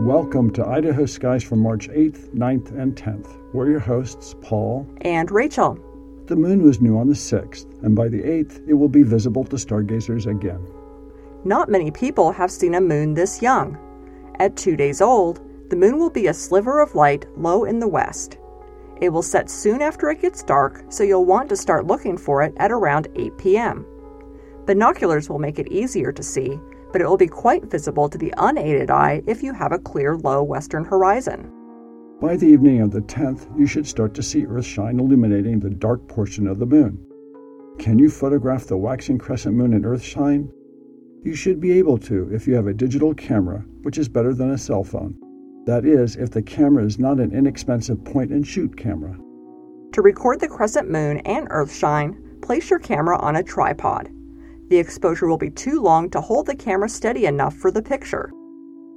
Welcome to Idaho Skies for March 8th, 9th, and 10th. We're your hosts, Paul and Rachel. The moon was new on the 6th, and by the 8th, it will be visible to stargazers again. Not many people have seen a moon this young. At two days old, the moon will be a sliver of light low in the west. It will set soon after it gets dark, so you'll want to start looking for it at around 8 p.m. Binoculars will make it easier to see, but it will be quite visible to the unaided eye if you have a clear low western horizon. By the evening of the 10th, you should start to see Earthshine illuminating the dark portion of the moon. Can you photograph the waxing crescent moon in Earthshine? You should be able to if you have a digital camera, which is better than a cell phone. That is, if the camera is not an inexpensive point and shoot camera. To record the crescent moon and Earthshine, place your camera on a tripod. The exposure will be too long to hold the camera steady enough for the picture.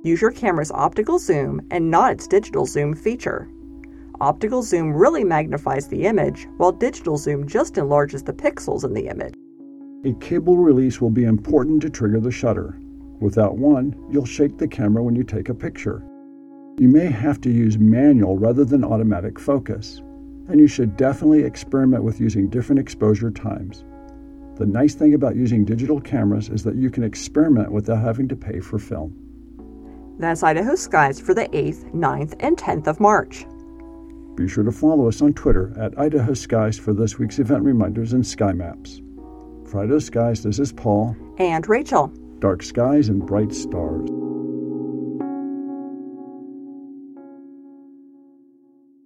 Use your camera's optical zoom and not its digital zoom feature. Optical zoom really magnifies the image, while digital zoom just enlarges the pixels in the image. A cable release will be important to trigger the shutter. Without one, you'll shake the camera when you take a picture. You may have to use manual rather than automatic focus, and you should definitely experiment with using different exposure times. The nice thing about using digital cameras is that you can experiment without having to pay for film. That's Idaho Skies for the 8th, 9th, and 10th of March. Be sure to follow us on Twitter at Idaho Skies for this week's event reminders and sky maps. For Idaho Skies, this is Paul. And Rachel. Dark skies and bright stars.